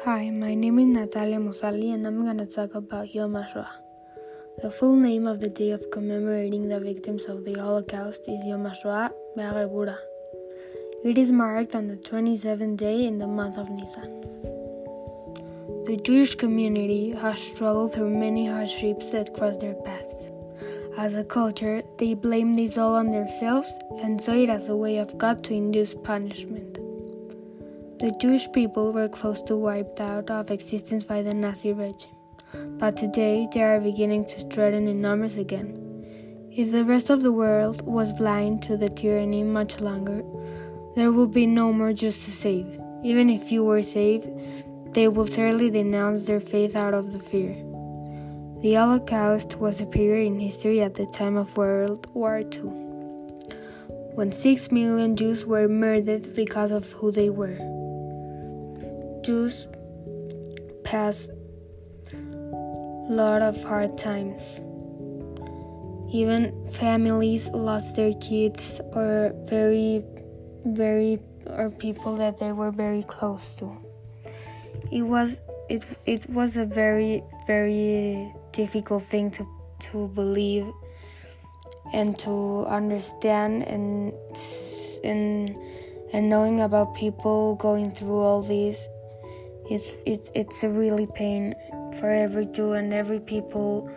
Hi, my name is Natalia Mosali and I'm gonna talk about Yom HaShoah. The full name of the day of commemorating the victims of the Holocaust is Yom HaShoah Be'arebura. It is marked on the 27th day in the month of Nisan. The Jewish community has struggled through many hardships that cross their path. As a culture, they blame this all on themselves and saw it as a way of God to induce punishment. The Jewish people were close to wiped out of existence by the Nazi regime, but today they are beginning to threaten in numbers again. If the rest of the world was blind to the tyranny much longer, there will be no more Jews to save. Even if you were saved, they will certainly denounce their faith out of the fear. The Holocaust was a period in history at the time of World War II, when six million Jews were murdered because of who they were. Jews passed a lot of hard times. Even families lost their kids or very, very, or people that they were very close to. It was it it was a very very difficult thing to to believe and to understand and and and knowing about people going through all these it's it's it's a really pain for every Jew and every people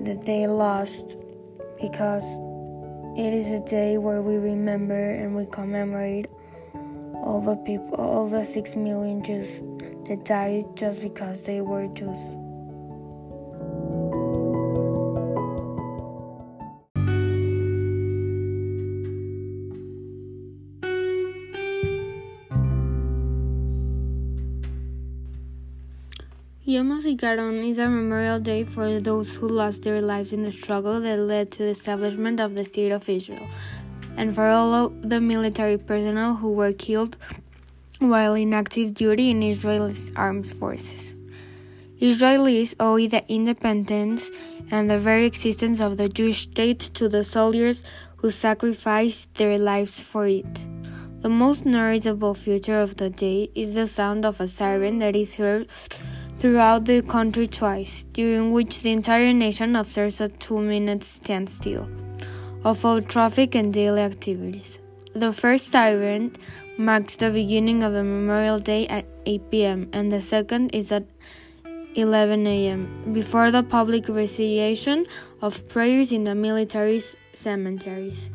that they lost because it is a day where we remember and we commemorate all the people all the 6 million Jews that died just because they were Jews. Yom HaZikaron is a memorial day for those who lost their lives in the struggle that led to the establishment of the State of Israel, and for all the military personnel who were killed while in active duty in Israel's armed forces. Israelis owe the independence and the very existence of the Jewish state to the soldiers who sacrificed their lives for it. The most noticeable feature of the day is the sound of a siren that is heard throughout the country twice, during which the entire nation observes a two minute standstill of all traffic and daily activities. The first siren marks the beginning of the Memorial Day at 8 p.m., and the second is at 11 a.m., before the public recitation of prayers in the military cemeteries.